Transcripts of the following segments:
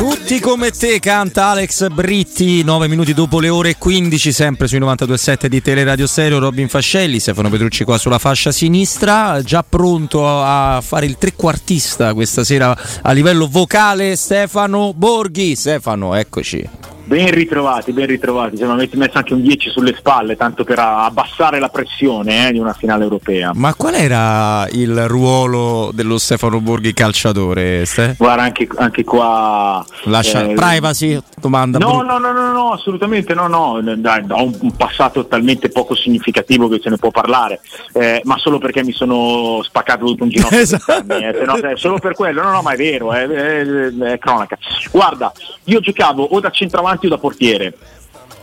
Tutti come te canta Alex Britti, 9 minuti dopo le ore 15, sempre sui 92.7 di Teleradio Stereo, Robin Fascelli, Stefano Petrucci qua sulla fascia sinistra, già pronto a fare il trequartista questa sera a livello vocale Stefano Borghi. Stefano, eccoci. Ben ritrovati, ben ritrovati. Cioè, mi avete messo anche un 10 sulle spalle, tanto per abbassare la pressione eh, di una finale europea. Ma qual era il ruolo dello Stefano Borghi calciatore? Ste? Guarda, anche, anche qua. Lascia eh, privacy, domanda. No, no, no, no, no, assolutamente no, no. Dai, ho un, passato talmente poco significativo che se ne può parlare, eh, ma solo perché mi sono spaccato tutto un ginocchio. esatto. Eh, no, solo per quello, no, no, ma è vero, è, è, è cronaca. Guarda, io giocavo o da centravanti o da portiere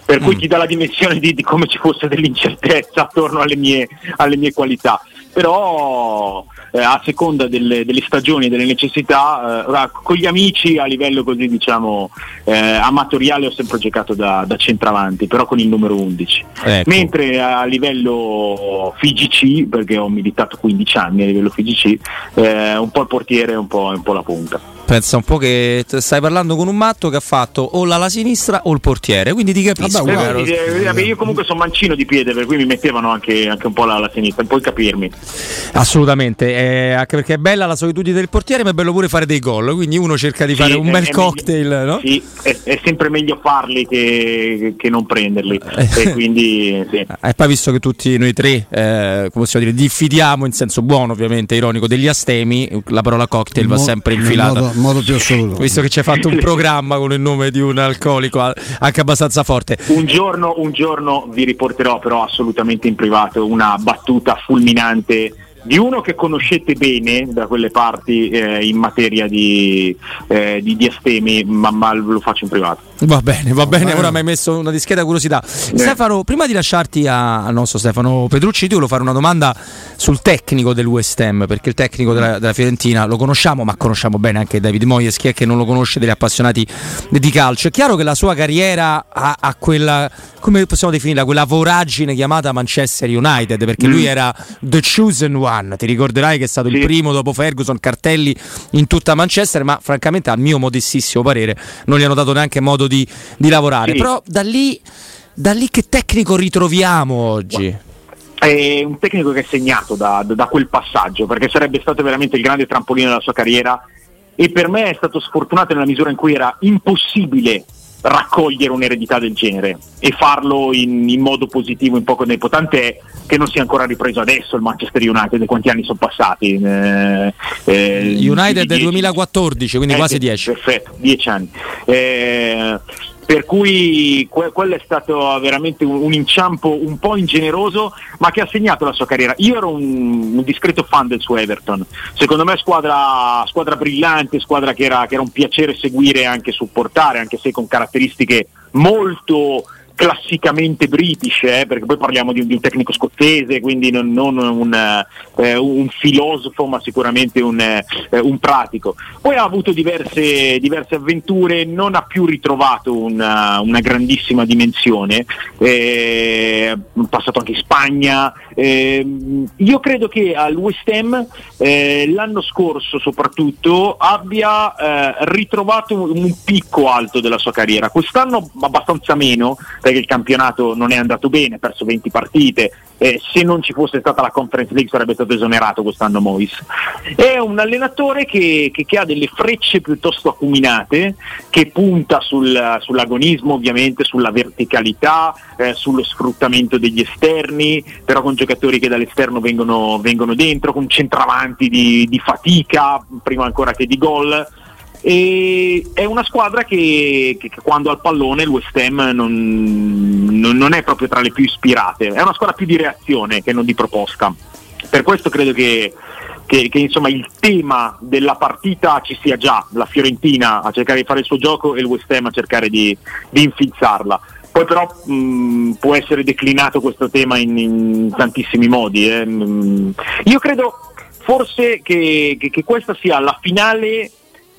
per cui mm. ti dà la dimensione di, di, come ci fosse dell'incertezza attorno alle mie, alle mie qualità. Però eh, a seconda delle, delle, stagioni e delle necessità, eh, con gli amici a livello così diciamo eh, amatoriale ho sempre giocato da, da, centravanti, però con il numero 11. Ecco. Mentre a livello FIGC, perché ho militato 15 anni a livello FIGC, eh, un po' il portiere e un po', un po' la punta. Pensa un po' che stai parlando con un matto che ha fatto o l'ala sinistra o il portiere, quindi ti capisco. Vabbè, eh, io comunque sono mancino di piede, per cui mi mettevano anche, anche un po' l'ala sinistra, puoi capirmi. Assolutamente, eh, anche perché è bella la solitudine del portiere, ma è bello pure fare dei gol, quindi uno cerca di sì, fare un bel cocktail. Meglio, no? Sì, è, è, sempre meglio farli che, che non prenderli. e, quindi, sì. e poi visto che tutti noi tre, eh, come possiamo dire, diffidiamo in senso buono ovviamente, ironico, degli astemi, la parola cocktail va sempre infilata modo più assoluto. Visto che ci hai fatto un programma con il nome di un alcolico anche abbastanza forte. Un giorno, un giorno vi riporterò però assolutamente in privato una battuta fulminante di uno che conoscete bene da quelle parti eh, in materia di, eh, di, di astemi, ma, ma, lo faccio in privato. Va bene, va bene, ora mi hai messo una discreta curiosità. Eh. Stefano, prima di lasciarti al nostro Stefano Petrucci, ti volevo fare una domanda sul tecnico del West Ham, perché il tecnico della, della Fiorentina lo conosciamo, ma conosciamo bene anche David Moyes, chi è che non lo conosce degli appassionati di calcio. È chiaro che la sua carriera ha, ha quella, come possiamo definirla, quella voragine chiamata Manchester United, perché mm. lui era the chosen one One. Ti ricorderai che è stato sì. il primo dopo Ferguson, cartelli in tutta Manchester, ma francamente, al mio modestissimo parere, non gli hanno dato neanche modo di, di lavorare. Sì. Però da lì, da lì che tecnico ritroviamo oggi? È un tecnico che è segnato da, da, quel passaggio, perché sarebbe stato veramente il grande trampolino della sua carriera e per me è stato sfortunato nella misura in cui era impossibile raccogliere un'eredità del genere e farlo in, in modo positivo in poco tempo, tant'è che non si è ancora ripreso adesso il Manchester United, quanti anni sono passati? Eh, eh, United del 2014, quindi eh, quasi 10. Perfetto, 10 anni. Eh, per cui que- quello è stato veramente un, un, inciampo un po' ingeneroso ma che ha segnato la sua carriera. Io ero un, un discreto fan del suo Everton. Secondo me squadra, squadra brillante squadra che era, che era un piacere seguire e anche supportare anche se con caratteristiche molto classicamente british, eh, perché poi parliamo di, di, un tecnico scozzese, quindi non, non un, eh, un, filosofo, ma sicuramente un, eh, un, pratico. Poi ha avuto diverse, diverse avventure, non ha più ritrovato una, una grandissima dimensione, è eh, passato anche in Spagna. Ehm, io credo che al West Ham eh, l'anno scorso soprattutto abbia eh, ritrovato un, un picco alto della sua carriera, quest'anno abbastanza meno perché il campionato non è andato bene, ha perso 20 partite, eh, se non ci fosse stata la Conference League sarebbe stato esonerato quest'anno Mois. È un allenatore che, che, che ha delle frecce piuttosto acuminate, che punta sul, sull'agonismo ovviamente, sulla verticalità, eh, sullo sfruttamento degli esterni, però con giocatori che dall'esterno vengono, vengono dentro, con centravanti di, di fatica, prima ancora che di gol e è una squadra che, che, che quando ha il pallone il West Ham non, non, non, è proprio tra le più ispirate, è una squadra più di reazione che non di proposta. Per questo credo che, che insomma, il tema della partita ci sia già, la Fiorentina a cercare di fare il suo gioco e il West Ham a cercare di, di infilzarla. Poi però mh, può essere declinato questo tema in, in tantissimi modi. Eh. Io credo forse che, che, che questa sia la finale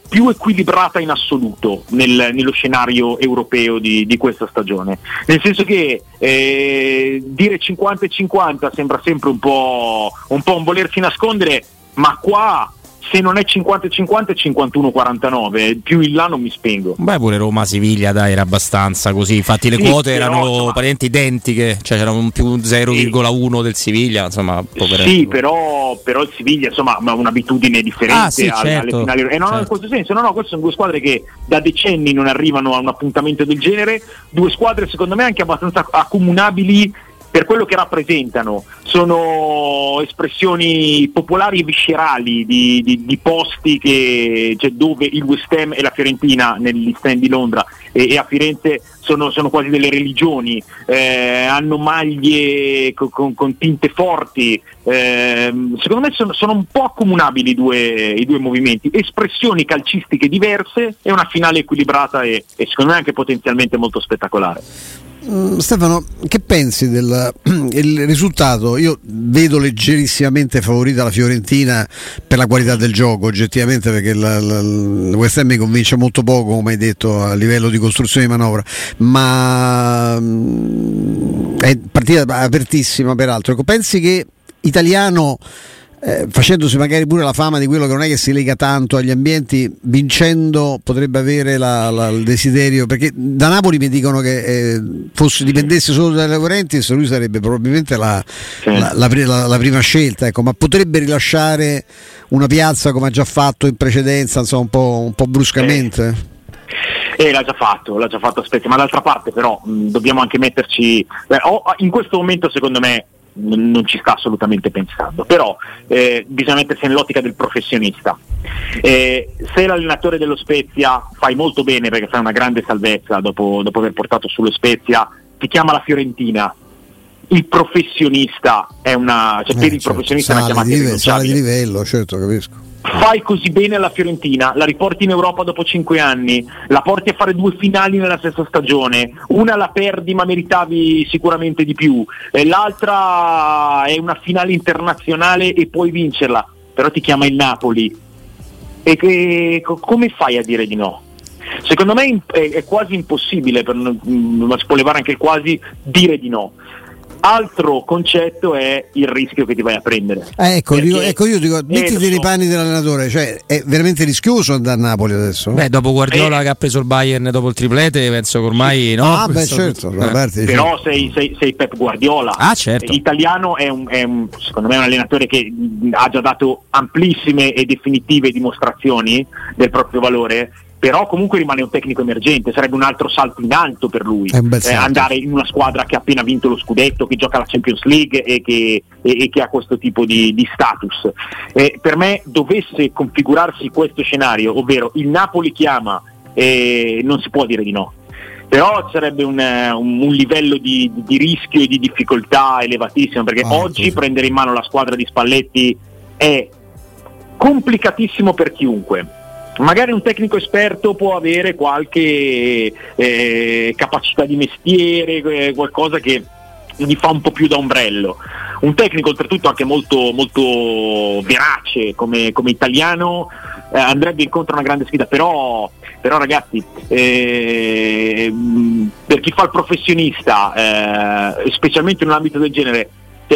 più equilibrata in assoluto nel, nello scenario europeo di, di, questa stagione. Nel senso che eh, dire 50 e 50 sembra sempre un po', un po' un volersi nascondere, ma qua se non è 50-50 è 51-49, più in là non mi spengo. Beh, pure Roma-Siviglia dai, era abbastanza così, infatti le sì, quote erano insomma, praticamente identiche, cioè c'era un più 0,1 sì. del Siviglia, insomma. Sì, però, però, il Siviglia insomma ha un'abitudine differente ah, sì, alle, certo, alle finali. E non certo. in questo senso, no, no, queste sono due squadre che da decenni non arrivano a un appuntamento del genere, due squadre secondo me anche abbastanza accomunabili per quello che rappresentano, sono espressioni popolari e viscerali di, di, di posti che, cioè, dove il West Ham e la Fiorentina negli stand di Londra e, e a Firenze sono, sono, quasi delle religioni, eh, hanno maglie con, con, con tinte forti, eh, secondo me sono, sono, un po' accomunabili i due, i due, movimenti, espressioni calcistiche diverse e una finale equilibrata e, e secondo me anche potenzialmente molto spettacolare. Mm, Stefano, che pensi del risultato? Io vedo leggerissimamente favorita la Fiorentina per la qualità del gioco, oggettivamente, perché la, la, il West Ham mi convince molto poco, come hai detto, a livello di costruzione di manovra, ma mm, è partita apertissima peraltro. Ecco, pensi che italiano eh, facendosi magari pure la fama di quello che non è che si lega tanto agli ambienti, vincendo potrebbe avere la, la, il desiderio, perché da Napoli mi dicono che eh, fosse, dipendesse solo dalle Laurentiis, lui sarebbe probabilmente la, la, prima scelta, ecco, ma potrebbe rilasciare una piazza come ha già fatto in precedenza, insomma, un po', un po bruscamente. Eh, l'ha già fatto, l'ha già fatto aspetti, ma d'altra parte però mh, dobbiamo anche metterci, beh, oh, in questo momento secondo me non ci sta assolutamente pensando, però eh, bisogna mettersi nell'ottica del professionista. Eh, se l'allenatore dello Spezia fai molto bene perché fai una grande salvezza dopo, dopo aver portato sullo Spezia, ti chiama la Fiorentina, il professionista è una, cioè eh, per il certo, professionista è una chiamata di sale di livello, certo, capisco fai così bene alla Fiorentina, la riporti in Europa dopo cinque anni, la porti a fare due finali nella stessa stagione, una la perdi ma meritavi sicuramente di più, e l'altra è una finale internazionale e puoi vincerla, però ti chiama il Napoli. E che, come fai a dire di no? Secondo me è, è quasi impossibile, per non si può levare anche quasi, dire di no. Altro concetto è il rischio che ti vai a prendere. Eh, ecco, dico, ecco, io dico, mettiti so. nei panni dell'allenatore, cioè è veramente rischioso andare a Napoli adesso? Beh, dopo Guardiola eh. che ha preso il Bayern dopo il triplete, penso che ormai no. Ah, beh, certo, eh. parte, però sei, sei, sei, Pep Guardiola. Ah, certo. L'italiano è un, è un, secondo me è un allenatore che ha già dato amplissime e definitive dimostrazioni del proprio valore però comunque rimane un tecnico emergente, sarebbe un altro salto in alto per lui, eh, andare in una squadra che ha appena vinto lo scudetto, che gioca la Champions League e che, e, e che ha questo tipo di, di status. Eh, per me dovesse configurarsi questo scenario, ovvero il Napoli chiama e non si può dire di no. Però sarebbe un, un, un livello di, di, rischio e di difficoltà elevatissimo, perché ah, oggi sì. prendere in mano la squadra di Spalletti è complicatissimo per chiunque magari un tecnico esperto può avere qualche eh, capacità di mestiere, eh, qualcosa che gli fa un po' più da ombrello. Un tecnico oltretutto anche molto, molto verace come, come italiano eh, andrebbe incontro a una grande sfida, però, però ragazzi, eh, per chi fa il professionista, eh, specialmente in un ambito del genere,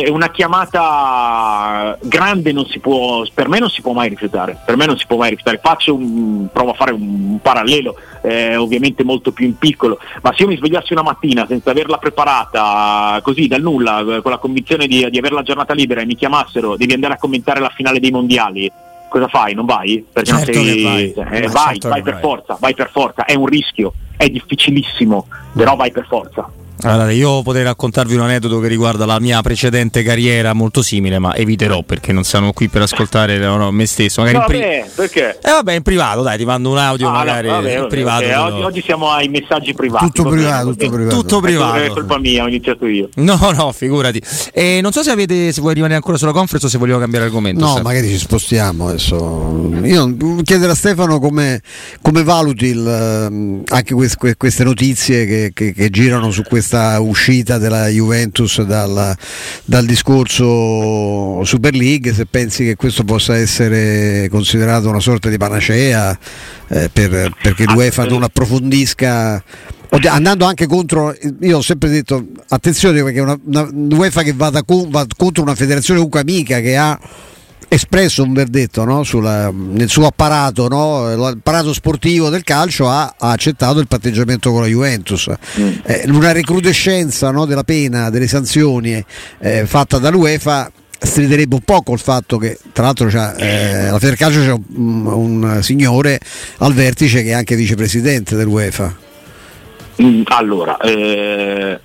una chiamata grande non si può, per me non si può mai rifiutare, per me non si può mai rifiutare. Faccio un, provo a fare un, parallelo. eh, ovviamente molto più in piccolo, ma se io mi svegliassi una mattina senza averla preparata così dal nulla, con la convinzione di, di avere la giornata libera e mi chiamassero, devi andare a commentare la finale dei mondiali, cosa fai? Non vai? Perché certo non sei... vai, eh, vai, certo vai per vai. forza, vai per forza, è un rischio, è difficilissimo, però vai per forza. Allora, io potrei raccontarvi un aneddoto che riguarda la mia precedente carriera molto simile, ma eviterò perché non siamo qui per ascoltare no, no, me stesso. Magari in pri- Vabbè, perché? eh, vabbè, in privato, dai, ti mando un audio Ah, no, magari vabbè, in vabbè, privato. ok, te lo- oggi, oggi siamo ai messaggi privati. Tutto privato, va tutto privato. Tutto È privato. colpa mia, ho iniziato io. No, no, figurati. E non so se avete, se vuoi rimanere ancora sulla conference o se vogliamo cambiare argomento. No, Stefano. magari ci spostiamo adesso. Io chiedere a Stefano come, come valuti il, ehm, anche quest- que- queste notizie che, che- che girano su questa uscita della Juventus dal, dal discorso Super League, se pensi che questo possa essere considerato una sorta di panacea eh, per- perché l'UEFA non approfondisca andando anche contro, io ho sempre detto attenzione perché una, una UEFA che vada con- va contro una federazione comunque amica che ha espresso un verdetto no? Sulla- nel suo apparato, no? l'apparato sportivo del calcio ha, ha accettato il patteggiamento con la Juventus. Eh, una recrudescenza no? della pena, delle sanzioni eh, fatta dall'UEFA striderebbe un po' col fatto che tra l'altro c'ha, eh, la Federcalcio c'è un, un signore al vertice che è anche vicepresidente dell'UEFA. Mm, Allora, eh,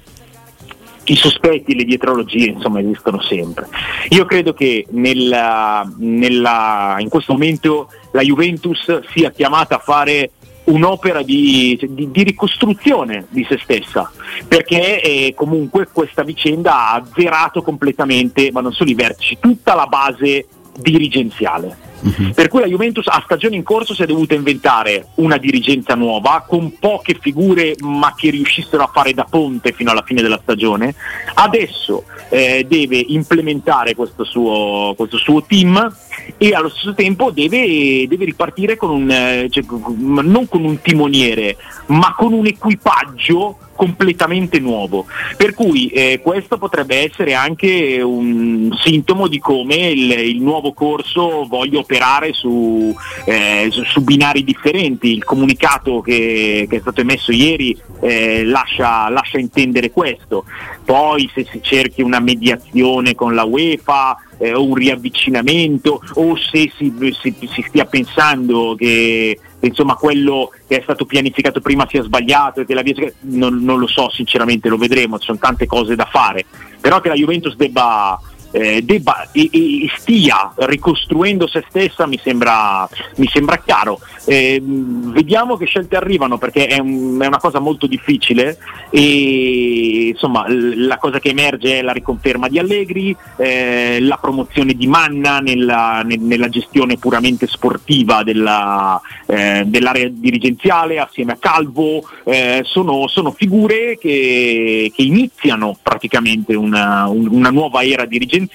i sospetti, le dietrologie, insomma, esistono sempre. Io credo che nella- nella- in questo momento la Juventus sia chiamata a fare un'opera di, di- di ricostruzione di se stessa, perché eh, comunque questa vicenda ha azzerato completamente, ma non solo i vertici, tutta la base dirigenziale. Per cui la Juventus a stagione in corso si è dovuta inventare una dirigenza nuova con poche figure ma che riuscissero a fare da ponte fino alla fine della stagione. Adesso eh, deve implementare questo suo, questo suo team e allo stesso tempo deve, deve ripartire con un, eh, cioè, non con un timoniere ma con un equipaggio completamente nuovo. Per cui eh, questo potrebbe essere anche un sintomo di come il, il nuovo corso voglia operare su, eh, su binari differenti. Il comunicato che, che è stato emesso ieri eh, lascia, lascia intendere questo. Poi se si cerchi una mediazione con la UEFA eh, un riavvicinamento o se si, si- si stia pensando che che, insomma quello che è stato pianificato prima sia sbagliato e che la via non, non lo so sinceramente lo vedremo ci sono tante cose da fare. Però che la Juventus debba, eh, debba e, e stia ricostruendo se stessa mi sembra, mi sembra chiaro. Eh, vediamo che scelte arrivano perché è, un- è una cosa molto difficile e insomma la cosa che emerge è la riconferma di Allegri eh, la promozione di Manna nella, ne- nella gestione puramente sportiva della, eh, dell'area dirigenziale assieme a Calvo eh, sono, sono figure che, che iniziano praticamente una, un- una nuova era dirigenziale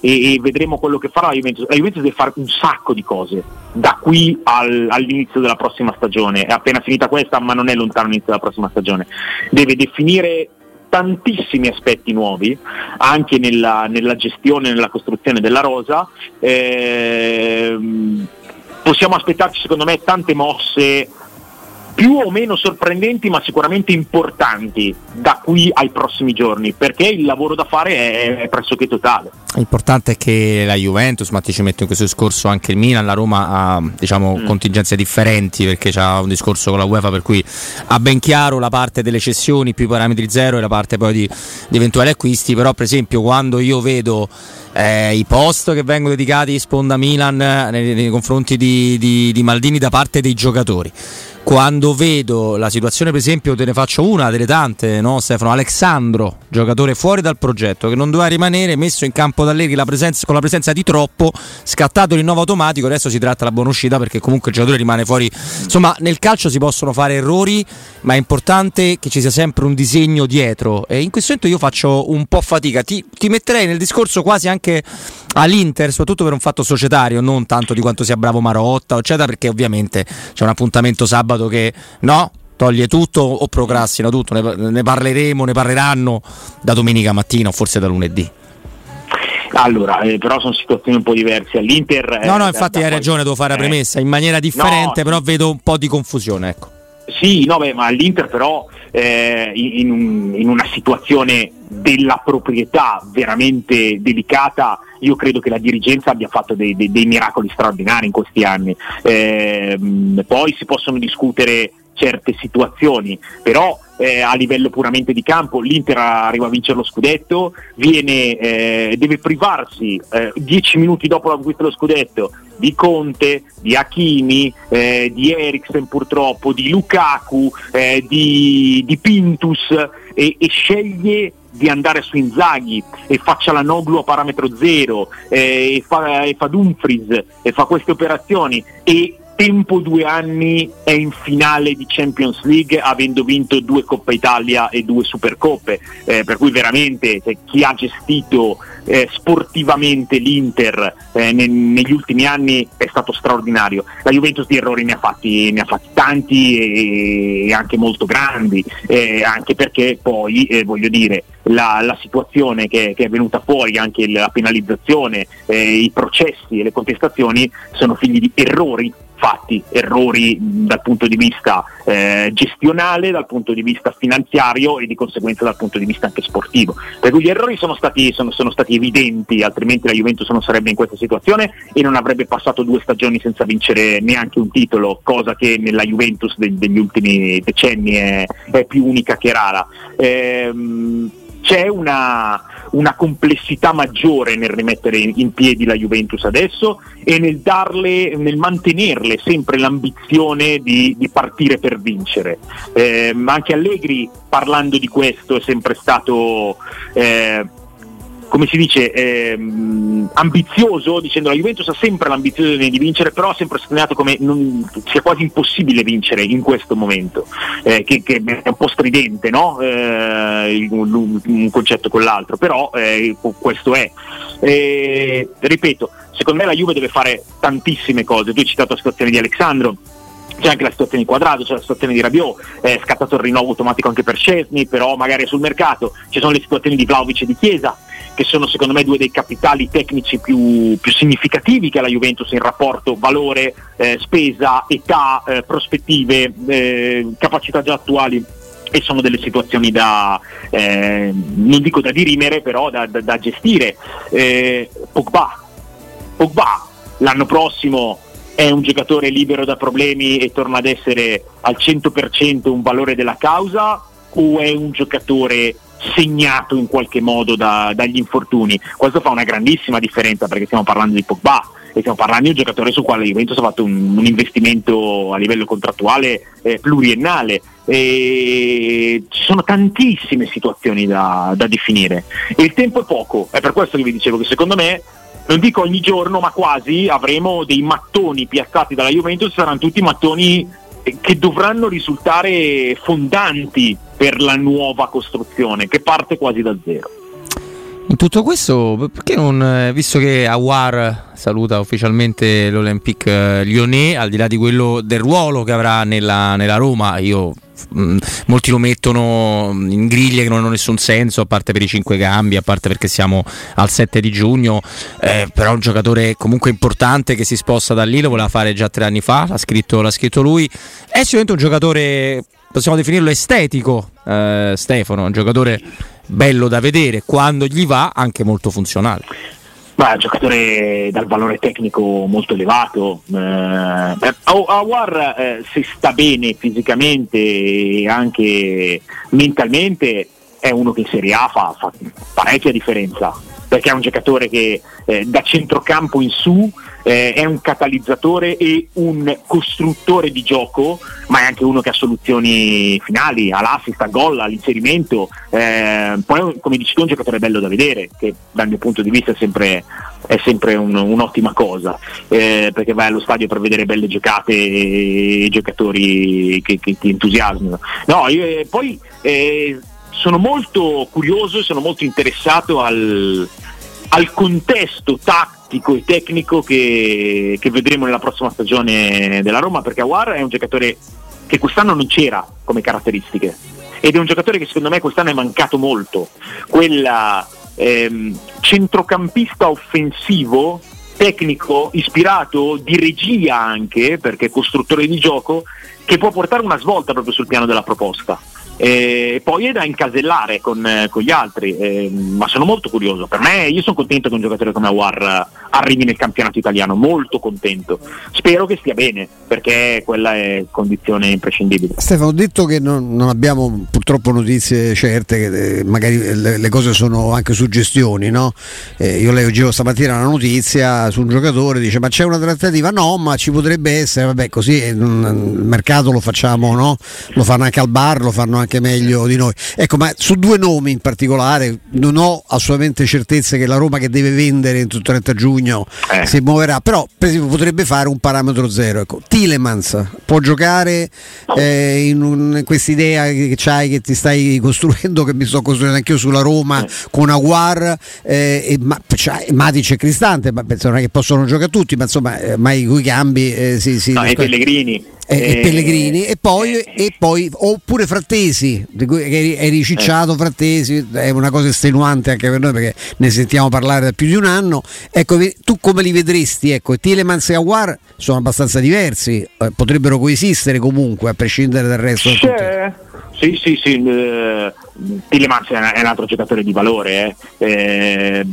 e, e vedremo quello che farà la Juventus. La Juventus deve fare un sacco di cose da qui al- all'inizio della prossima stagione. È appena finita questa, ma non è lontano l'inizio della prossima stagione. Deve definire tantissimi aspetti nuovi anche nella, nella gestione, nella costruzione della rosa. Ehm, possiamo aspettarci secondo me tante mosse più o meno sorprendenti ma sicuramente importanti da qui ai prossimi giorni perché il lavoro da fare è, è pressoché totale. L'importante è che la Juventus, ma ti ci metto in questo discorso anche il Milan, la Roma ha diciamo, Mm. contingenze differenti perché c'ha un discorso con la UEFA per cui ha ben chiaro la parte delle cessioni più i parametri zero e la parte poi di, di eventuali acquisti, però per esempio quando io vedo eh, i post che vengono dedicati sponda Milan eh, nei, nei confronti di, di- di Maldini da parte dei giocatori. Quando vedo la situazione, per esempio, te ne faccio una delle tante, no, Stefano? Alessandro, giocatore fuori dal progetto, che non doveva rimanere, messo in campo da Allegri la presenza- con la presenza di troppo, scattato il rinnovo automatico, adesso si tratta la buona uscita perché comunque il giocatore rimane fuori. Insomma, nel calcio si possono fare errori, ma è importante che ci sia sempre un disegno dietro. E in questo momento io faccio un po' fatica. Ti, ti metterei nel discorso quasi anche all'Inter, soprattutto per un fatto societario, non tanto di quanto sia bravo Marotta, eccetera, perché ovviamente c'è un appuntamento sabato che no. Toglie tutto o procrastina tutto, ne, ne parleremo, ne parleranno da domenica mattina o forse da lunedì. Allora, eh, però sono situazioni un po' diverse. All'Inter... eh, No, no, infatti hai ragione, devo fare la eh, premessa in maniera differente, no, però vedo un po' di confusione. Ecco. sì, no, beh, ma l'Inter però eh, in, in, una situazione della proprietà veramente delicata, io credo che la dirigenza abbia fatto dei, dei, dei miracoli straordinari in questi anni. Eh, poi si possono discutere certe situazioni, però eh, a livello puramente di campo l'Inter arriva a vincere lo scudetto, viene, eh, deve privarsi eh, dieci minuti dopo la conquista dello scudetto di Conte, di Hakimi, eh, di Eriksen purtroppo, di Lukaku, eh, di, di, Pintus e, e sceglie di andare su Inzaghi e faccia la Noglu a parametro zero eh, e, fa, e fa Dumfries e fa queste operazioni e tempo due anni è in finale di Champions League avendo vinto due Coppa Italia e due Supercoppe, eh, per cui veramente cioè, chi ha gestito eh, sportivamente l'Inter eh, ne- negli ultimi anni è stato straordinario. La Juventus di errori ne ha fatti, ne ha fatti tanti e, anche molto grandi, eh, anche perché poi eh, voglio dire la, la situazione che, che, è venuta fuori, anche la penalizzazione, eh, i processi e le contestazioni sono figli di errori fatti errori dal punto di vista eh, gestionale, dal punto di vista finanziario e di conseguenza dal punto di vista anche sportivo. Per cui gli errori sono stati, sono, sono stati evidenti, altrimenti la Juventus non sarebbe in questa situazione e non avrebbe passato due stagioni senza vincere neanche un titolo, cosa che nella Juventus de- degli ultimi decenni è, è, più unica che rara. Ehm, c'è una, una, complessità maggiore nel rimettere in, piedi la Juventus adesso e nel, darle, nel mantenerle sempre l'ambizione di, di partire per vincere. Eh, anche Allegri parlando di questo è sempre stato... Eh, come si dice, ehm, ambizioso, dicendo la Juventus ha sempre l'ambizione di vincere, però ha sempre sottolineato come non, sia quasi impossibile vincere in questo momento, eh, che, che, è un po' stridente no? eh, un, un, concetto con l'altro, però eh, questo è. ripeto, secondo me la Juve deve fare tantissime cose, tu hai citato la situazione di Alessandro, c'è anche la situazione di Quadrado, c'è la situazione di Rabiot, è scattato il rinnovo automatico anche per Scesni, però magari sul mercato, ci sono le situazioni di Vlaovic e di Chiesa, che sono secondo me due dei capitali tecnici più, più significativi che ha la Juventus in rapporto valore, eh, spesa, età, eh, prospettive, eh, capacità già attuali e sono delle situazioni da, eh, non dico da dirimere, però da, da, da gestire. Eh, Pogba. Pogba l'anno prossimo è un giocatore libero da problemi e torna ad essere al 100% un valore della causa o è un giocatore segnato in qualche modo da, dagli infortuni. Questo fa una grandissima differenza perché stiamo parlando di Pogba e stiamo parlando di un giocatore su quale Juventus ha fatto un, un investimento a livello contrattuale eh, pluriennale. E ci sono tantissime situazioni da, da definire e il tempo è poco, è per questo che vi dicevo che secondo me non dico ogni giorno, ma quasi avremo dei mattoni piazzati dalla Juventus, saranno tutti mattoni che dovranno risultare fondanti per la nuova costruzione che parte quasi da zero. In tutto questo, perché non, eh, visto che Awar saluta ufficialmente l'Olympique eh, Lyonnais, al di là di quello del ruolo che avrà nella, nella Roma, io mh, mm, molti lo mettono in griglie che non hanno nessun senso, a parte per i cinque cambi, a parte perché siamo al 7 di giugno, eh, però un giocatore comunque importante che si sposta da lì, lo voleva fare già tre anni fa, l'ha scritto, l'ha scritto lui, è sicuramente un giocatore, possiamo definirlo estetico, eh, Stefano, un giocatore bello da vedere, quando gli va anche molto funzionale. Un giocatore dal valore tecnico molto elevato. Eh, Awar eh, se sta bene fisicamente e anche mentalmente è uno che in Serie A fa, fa parecchia differenza perché è un giocatore che eh, da centrocampo in su eh, è un catalizzatore e un costruttore di gioco, ma è anche uno che ha soluzioni finali, all'assist, al gol, all'inserimento. Eh, poi, come dici tu, è un giocatore bello da vedere, che dal mio punto di vista è sempre, è sempre un, un'ottima cosa, eh, perché vai allo stadio per vedere belle giocate e, giocatori che, che, ti entusiasmano. No, io, eh, poi eh, sono molto curioso e sono molto interessato al, al contesto tattico e tecnico che, che, vedremo nella prossima stagione della Roma, perché Awar è un giocatore che quest'anno non c'era come caratteristiche ed è un giocatore che secondo me quest'anno è mancato molto, quella ehm, centrocampista offensivo tecnico ispirato di regia anche, perché è costruttore di gioco, che può portare una svolta proprio sul piano della proposta. E poi è da incasellare con, eh, con gli altri, eh, ma sono molto curioso. Per me, io sono contento che un giocatore come Awar arrivi nel campionato italiano, molto contento. Spero che stia bene, perché quella è condizione imprescindibile. Stefano, ho detto che non, non abbiamo purtroppo notizie certe, eh, magari le, le, cose sono anche suggestioni, no? Eh, io leggevo stamattina una notizia su un giocatore, dice ma c'è una trattativa? No, ma ci potrebbe essere, vabbè così eh, il mercato lo facciamo, no? Lo fanno anche al bar, lo fanno anche meglio di noi. Ecco, ma su due nomi in particolare non ho assolutamente certezze che la Roma che deve vendere entro il 30 giugno eh. si muoverà, però per esempio potrebbe fare un parametro zero. Ecco, Tilemans può giocare eh, in, in questa idea che c'hai, che ti stai costruendo, che mi sto costruendo anch'io sulla Roma eh. con Aguar eh, e ma, cioè, Matic e Cristante, ma penso non è che possono giocare tutti, ma insomma eh, mai coi cambi eh, si, si no, e Pellegrini e, e, Pellegrini e poi, e poi, oppure Frattesi che è ricicciato Frattesi è una cosa estenuante anche per noi perché ne sentiamo parlare da più di un anno ecco tu come li vedresti ecco Tilemans e Aguar sono abbastanza diversi eh, potrebbero coesistere comunque a prescindere dal resto sì, sì, sì, eh, Tillemans è un altro giocatore di valore. Eh. Eh,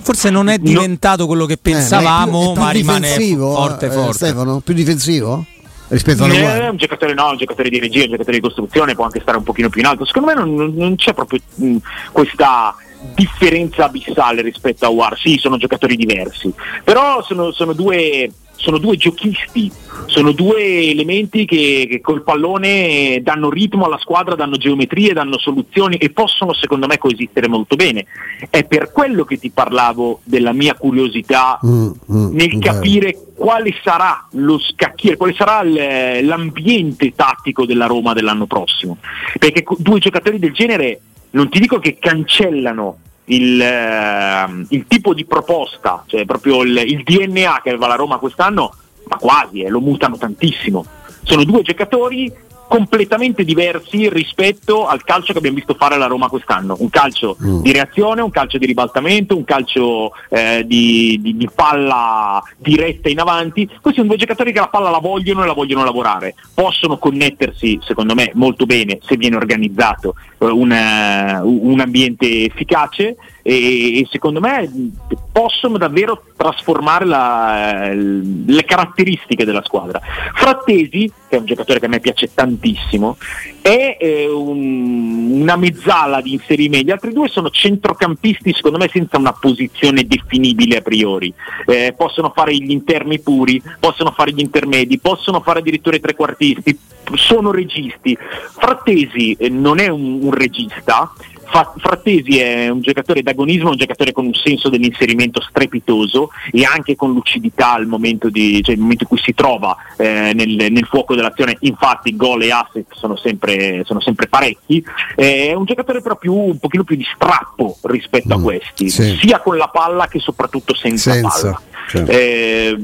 Forse non è diventato no, quello che pensavamo, eh, ma, più, ma rimane forte, forte. Stefano, più difensivo? Rispetto alla eh, un giocatore no, un giocatore di regia, un giocatore di costruzione può anche stare un pochino più in alto. Secondo me non, non c'è proprio mh, questa differenza abissale rispetto a War. Sì, sono giocatori diversi, però sono, sono due sono due giochisti, sono due elementi che, che, col pallone danno ritmo alla squadra, danno geometrie, danno soluzioni e possono secondo me coesistere molto bene. È per quello che ti parlavo della mia curiosità mm, mm, nel capire quale sarà lo scacchiere, quale sarà l'ambiente tattico della Roma dell'anno prossimo. Perché due giocatori del genere non ti dico che cancellano il, eh, il, tipo di proposta, cioè proprio il, il, DNA che aveva la Roma quest'anno, ma quasi, eh, lo mutano tantissimo. Sono due giocatori completamente diversi rispetto al calcio che abbiamo visto fare alla Roma quest'anno. Un calcio mm. di reazione, un calcio di ribaltamento, un calcio eh, di, di, di, palla diretta in avanti. Questi sono due giocatori che la palla la vogliono e la vogliono lavorare. Possono connettersi, secondo me, molto bene se viene organizzato eh, un, un ambiente efficace e, e, secondo me possono davvero trasformare la, le caratteristiche della squadra. Frattesi, che è un giocatore che a me piace tantissimo, è eh, un, una mezzala di inserimenti, gli altri due sono centrocampisti secondo me senza una posizione definibile a priori, eh, possono fare gli interni puri, possono fare gli intermedi, possono fare addirittura i trequartisti, sono registi. Frattesi eh, non è un, un regista, Frattesi è un giocatore d'agonismo, un giocatore con un senso dell'inserimento strepitoso e anche con lucidità al momento, di, cioè, momento in cui si trova eh, nel, nel, fuoco dell'azione, infatti gol e asset sono sempre, sono sempre parecchi, eh, è un giocatore però più, un pochino più di strappo rispetto mm, a questi, sì. sia con la palla che soprattutto senza, senza palla. Certo. Eh,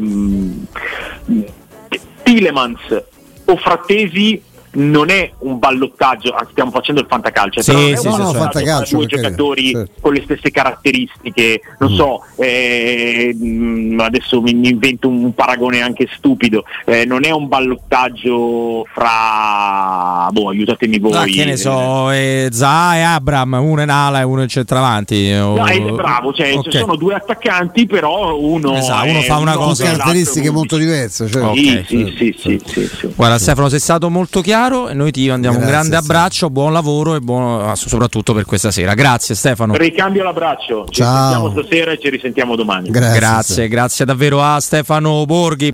Tilemans o Frattesi non è un ballottaggio, stiamo facendo il fantacalcio, sì, sì, sì, no, fantacalcio due giocatori certo. con le stesse caratteristiche, non mm. so, eh, mm, adesso mi, invento un paragone anche stupido, eh, non è un ballottaggio fra, boh, aiutatemi voi. Ah, che ne so, eh, Zaha e Abram, uno in ala e uno in centravanti. O... No, è bravo, cioè, okay. sono due attaccanti, però uno, esatto, uno fa una cosa con caratteristiche molto diverse. Cioè. Okay, sì, sì, sì, sì, sì, Guarda, Stefano, sei stato molto chiaro chiaro e noi ti mandiamo Grazie, un grande abbraccio, buon lavoro e buono soprattutto per questa sera. Grazie Stefano. Ricambio l'abbraccio. Ci Ciao. sentiamo stasera e ci risentiamo domani. Grazie, grazie, grazie davvero a Stefano Borghi.